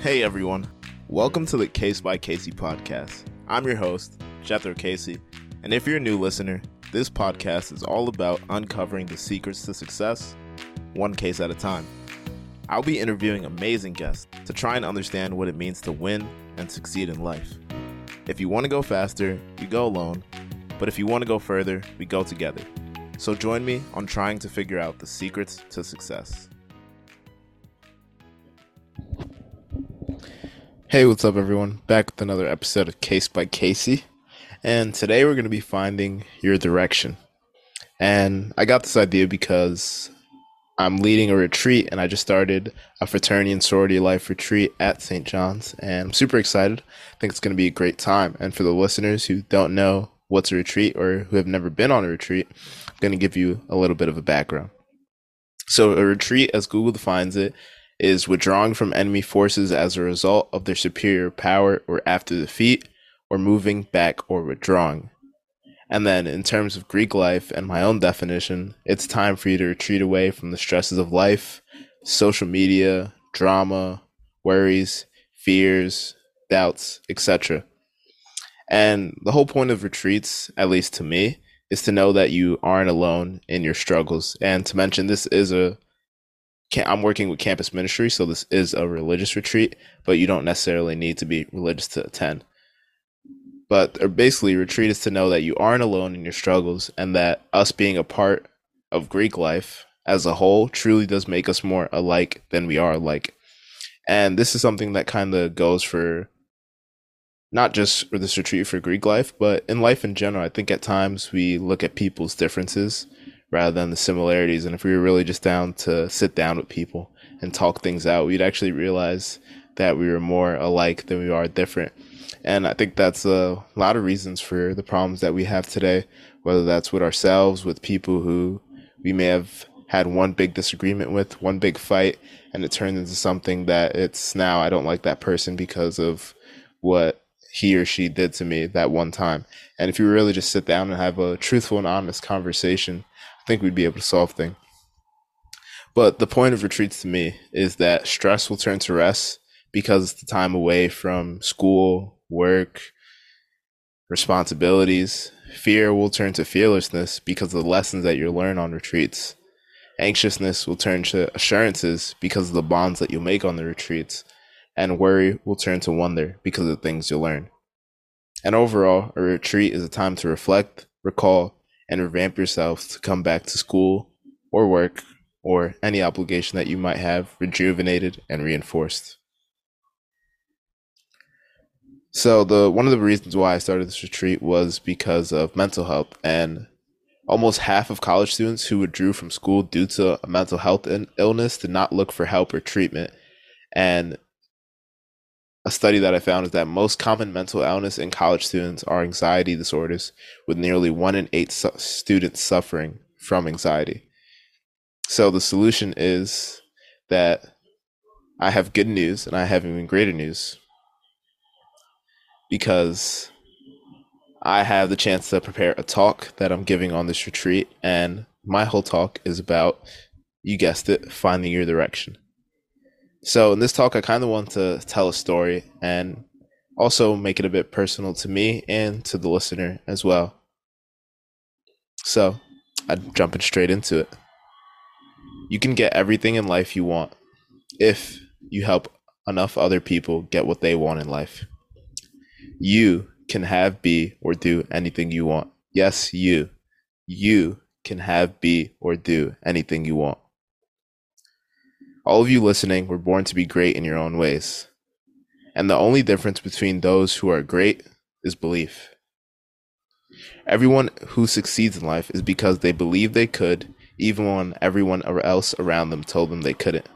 Hey everyone, welcome to the Case by Casie podcast. I'm your host, Jethro Casie, and if you're a new listener, this podcast is all about uncovering the secrets to success, one case at a time. I'll be interviewing amazing guests to try and understand what it means to win and succeed in life. If you want to go faster, you go alone, but if you want to go further, we go together. So join me on trying to figure out the secrets to success. Hey, what's up, everyone? Back with another episode of Case by Casie. And today we're going to be finding your direction. And I got this idea because I'm leading a retreat and I just started a fraternity and sorority life retreat at St. John's. And I'm super excited. I think it's going to be a great time. And for the listeners who don't know what's a retreat or who have never been on a retreat, I'm going to give you a little bit of a background. So, a retreat, as Google defines it, is withdrawing from enemy forces as a result of their superior power or after defeat, or moving back or withdrawing. And then, in terms of Greek life and my own definition, it's time for you to retreat away from the stresses of life, social media, drama, worries, fears, doubts, etc. And the whole point of retreats, at least to me, is to know that you aren't alone in your struggles. And to mention, this is a I'm working with campus ministry, so this is a religious retreat, but you don't necessarily need to be religious to attend. But basically, retreat is to know that you aren't alone in your struggles, and that us being a part of Greek life as a whole truly does make us more alike than we are alike. And this is something that kind of goes for not just for this retreat for Greek life, but in life in general. I think at times we look at people's differences rather than the similarities. And if we were really just down to sit down with people and talk things out, we'd actually realize that we were more alike than we are different. And I think that's a lot of reasons for the problems that we have today, whether that's with ourselves, with people who we may have had one big disagreement with, one big fight, and it turned into something that it's now I don't like that person because of what he or she did to me that one time. And if you really just sit down and have a truthful and honest conversation, think we'd be able to solve things. But the point of retreats to me is that stress will turn to rest because it's the time away from school, work, responsibilities. Fear will turn to fearlessness because of the lessons that you learn on retreats. Anxiousness will turn to assurances because of the bonds that you make on the retreats. And worry will turn to wonder because of the things you learn. And overall, a retreat is a time to reflect, recall, and revamp yourself to come back to school or work or any obligation that you might have rejuvenated and reinforced. So the one of the reasons why I started this retreat was because of mental health and almost half of college students who withdrew from school due to a mental health illness did not look for help or treatment and a study that I found is that most common mental illness in college students are anxiety disorders, with nearly one in eight su- students suffering from anxiety. So the solution is that I have good news and I have even greater news because I have the chance to prepare a talk that I'm giving on this retreat, and my whole talk is about, you guessed it, finding your direction. So in this talk, I kind of want to tell a story and also make it a bit personal to me and to the listener as well. So I'm jumping straight into it. You can get everything in life you want if you help enough other people get what they want in life. You can have, be, or do anything you want. Yes, you. You can have, be, or do anything you want. All of you listening were born to be great in your own ways. And the only difference between those who are great is belief. Everyone who succeeds in life is because they believe they could, even when everyone else around them told them they couldn't.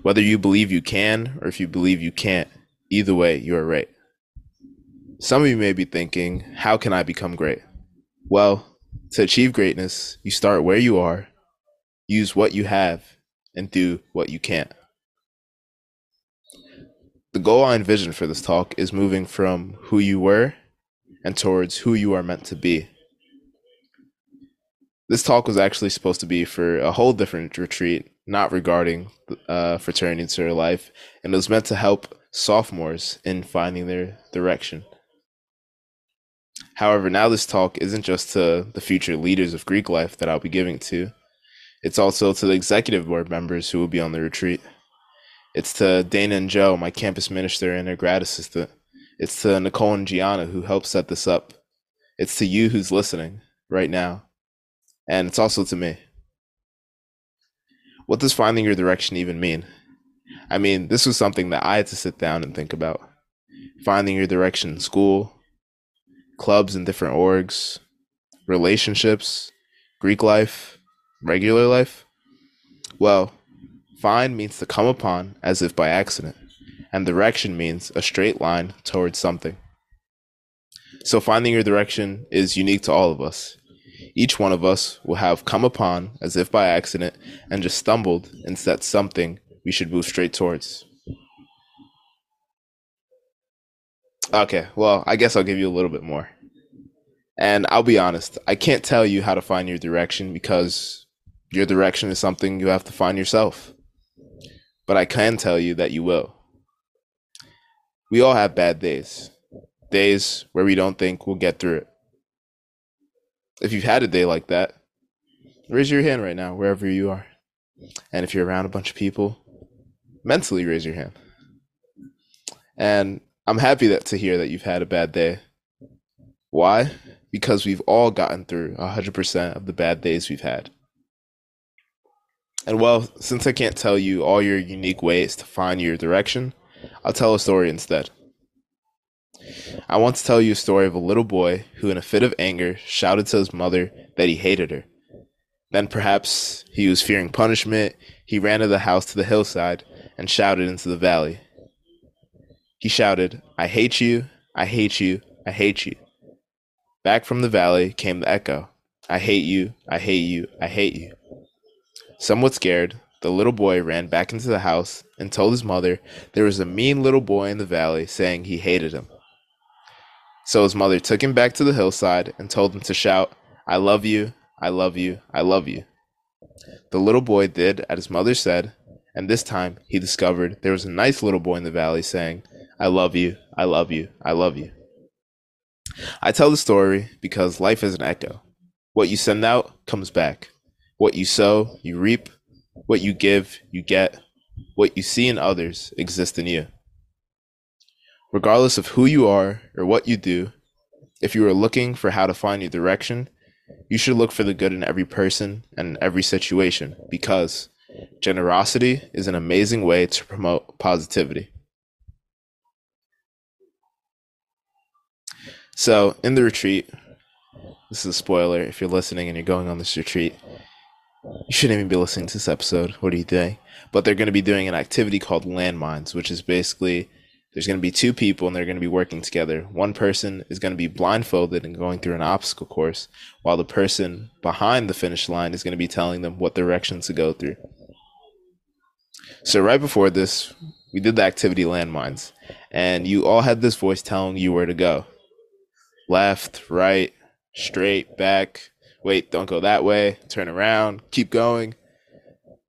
Whether you believe you can or if you believe you can't, either way, you are right. Some of you may be thinking, how can I become great? Well, to achieve greatness, you start where you are, use what you have, and do what you can't. The goal I envision for this talk is moving from who you were and towards who you are meant to be. This talk was actually supposed to be for a whole different retreat not regarding uh, fraternities or life, and it was meant to help sophomores in finding their direction. However, now this talk isn't just to the future leaders of Greek life that I'll be giving to, it's also to the executive board members who will be on the retreat. It's to Dana and Joe, my campus minister and their grad assistant. It's to Nicole and Gianna who helped set this up. It's to you who's listening right now. And it's also to me. What does finding your direction even mean? I mean, this was something that I had to sit down and think about. Finding your direction in school, clubs and different orgs, relationships, Greek life, regular life. Well, find means to come upon as if by accident, and direction means a straight line towards something. So finding your direction is unique to all of us. Each one of us will have come upon as if by accident and just stumbled and set something we should move straight towards. Okay, well, I guess I'll give you a little bit more. And I'll be honest, I can't tell you how to find your direction because your direction is something you have to find yourself. But I can tell you that you will. We all have bad days, days where we don't think we'll get through it. If you've had a day like that, raise your hand right now, wherever you are. And if you're around a bunch of people, mentally raise your hand. And I'm happy that to hear that you've had a bad day. Why? Because we've all gotten through 100% of the bad days we've had. And well, since I can't tell you all your unique ways to find your direction, I'll tell a story instead. I want to tell you a story of a little boy who, in a fit of anger, shouted to his mother that he hated her. Then, perhaps he was fearing punishment, he ran to the house to the hillside and shouted into the valley. He shouted, I hate you, I hate you, I hate you. Back from the valley came the echo I hate you, I hate you, I hate you. Somewhat scared, the little boy ran back into the house and told his mother there was a mean little boy in the valley saying he hated him. So his mother took him back to the hillside and told him to shout, I love you, I love you, I love you. The little boy did as his mother said, and this time he discovered there was a nice little boy in the valley saying, I love you, I love you, I love you. I tell the story because life is an echo. What you send out comes back. What you sow, you reap. What you give, you get. What you see in others exists in you. Regardless of who you are or what you do, if you are looking for how to find your direction, you should look for the good in every person and every situation because generosity is an amazing way to promote positivity. So, in the retreat, this is a spoiler if you're listening and you're going on this retreat you shouldn't even be listening to this episode. What do you think? But they're going to be doing an activity called landmines, which is basically there's going to be two people and they're going to be working together. One person is going to be blindfolded and going through an obstacle course, while the person behind the finish line is going to be telling them what directions to go through. So, right before this, we did the activity landmines, and you all had this voice telling you where to go left, right, straight, back, wait, don't go that way, turn around, keep going.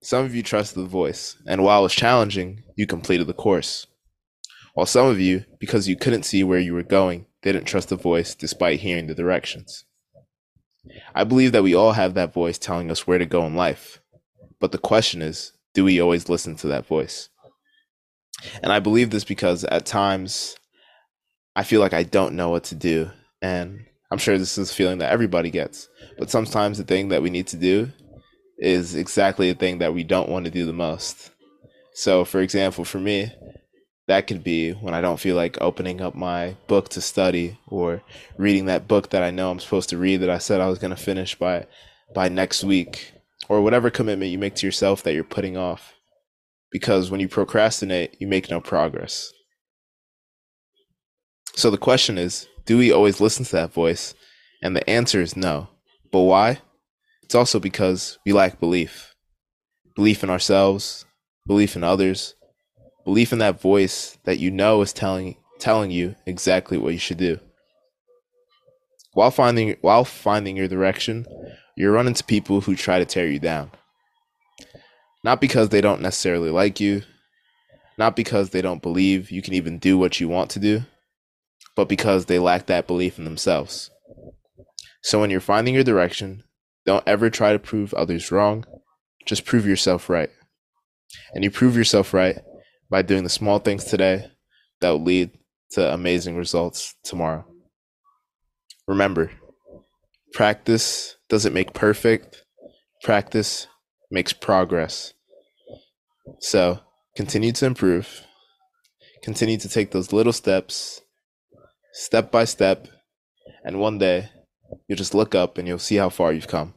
Some of you trusted the voice, and while it was challenging, you completed the course. While some of you, because you couldn't see where you were going, didn't trust the voice despite hearing the directions. I believe that we all have that voice telling us where to go in life. But the question is, do we always listen to that voice? And I believe this because at times I feel like I don't know what to do. And I'm sure this is a feeling that everybody gets. But sometimes the thing that we need to do is exactly the thing that we don't want to do the most. So, for example, for me, that could be when I don't feel like opening up my book to study or reading that book that I know I'm supposed to read that I said I was going to finish by by next week or whatever commitment you make to yourself that you're putting off. Because when you procrastinate, you make no progress. So the question is, do we always listen to that voice? And the answer is no. But why? It's also because we lack belief belief in ourselves, belief in others, belief in that voice that you know is telling telling you exactly what you should do. While finding while finding your direction, you run into people who try to tear you down. Not because they don't necessarily like you, not because they don't believe you can even do what you want to do, but because they lack that belief in themselves. So when you're finding your direction, don't ever try to prove others wrong, just prove yourself right. And you prove yourself right by doing the small things today that will lead to amazing results tomorrow. Remember, practice doesn't make perfect, practice makes progress. So, continue to improve, continue to take those little steps, step by step, and one day you'll just look up and you'll see how far you've come.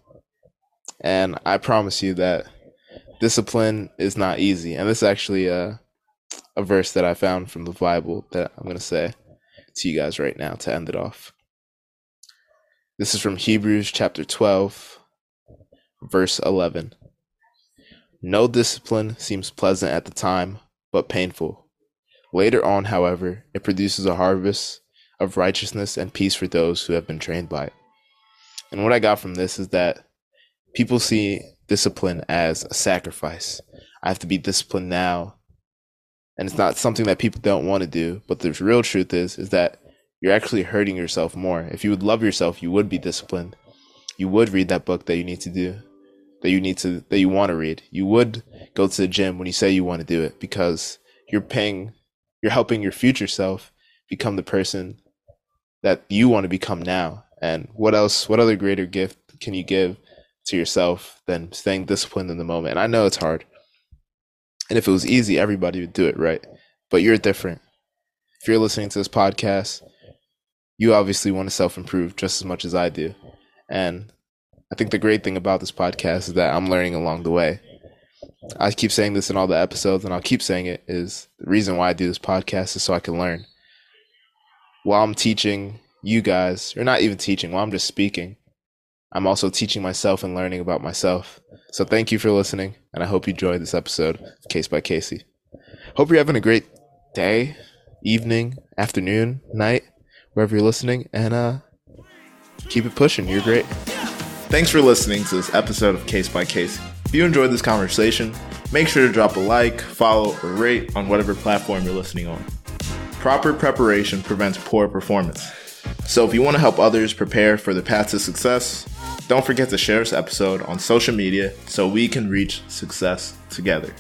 And I promise you that discipline is not easy. And this is actually a, a verse that I found from the Bible that I'm going to say to you guys right now to end it off. This is from Hebrews chapter 12, verse 11. No discipline seems pleasant at the time, but painful. Later on, however, it produces a harvest of righteousness and peace for those who have been trained by it. And what I got from this is that people see discipline as a sacrifice. I have to be disciplined now. And it's not something that people don't want to do, but the real truth is is that you're actually hurting yourself more. If you would love yourself, you would be disciplined. You would read that book that you need to do that you need to that you want to read. You would go to the gym when you say you want to do it because you're paying you're helping your future self become the person that you want to become now. And what else what other greater gift can you give to yourself than staying disciplined in the moment? And I know it's hard. And if it was easy, everybody would do it, right? But you're different. If you're listening to this podcast, you obviously want to self improve just as much as I do. And I think the great thing about this podcast is that I'm learning along the way. I keep saying this in all the episodes, and I'll keep saying it is the reason why I do this podcast is so I can learn. While I'm teaching you guys, or not even teaching, while I'm just speaking, I'm also teaching myself and learning about myself. So thank you for listening, and I hope you enjoyed this episode of Case by Casie. Hope you're having a great day, evening, afternoon, night, wherever you're listening, and uh, keep it pushing. You're great. Thanks for listening to this episode of Case by Case. If you enjoyed this conversation, make sure to drop a like, follow, or rate on whatever platform you're listening on. Proper preparation prevents poor performance. So if you want to help others prepare for the path to success, don't forget to share this episode on social media so we can reach success together.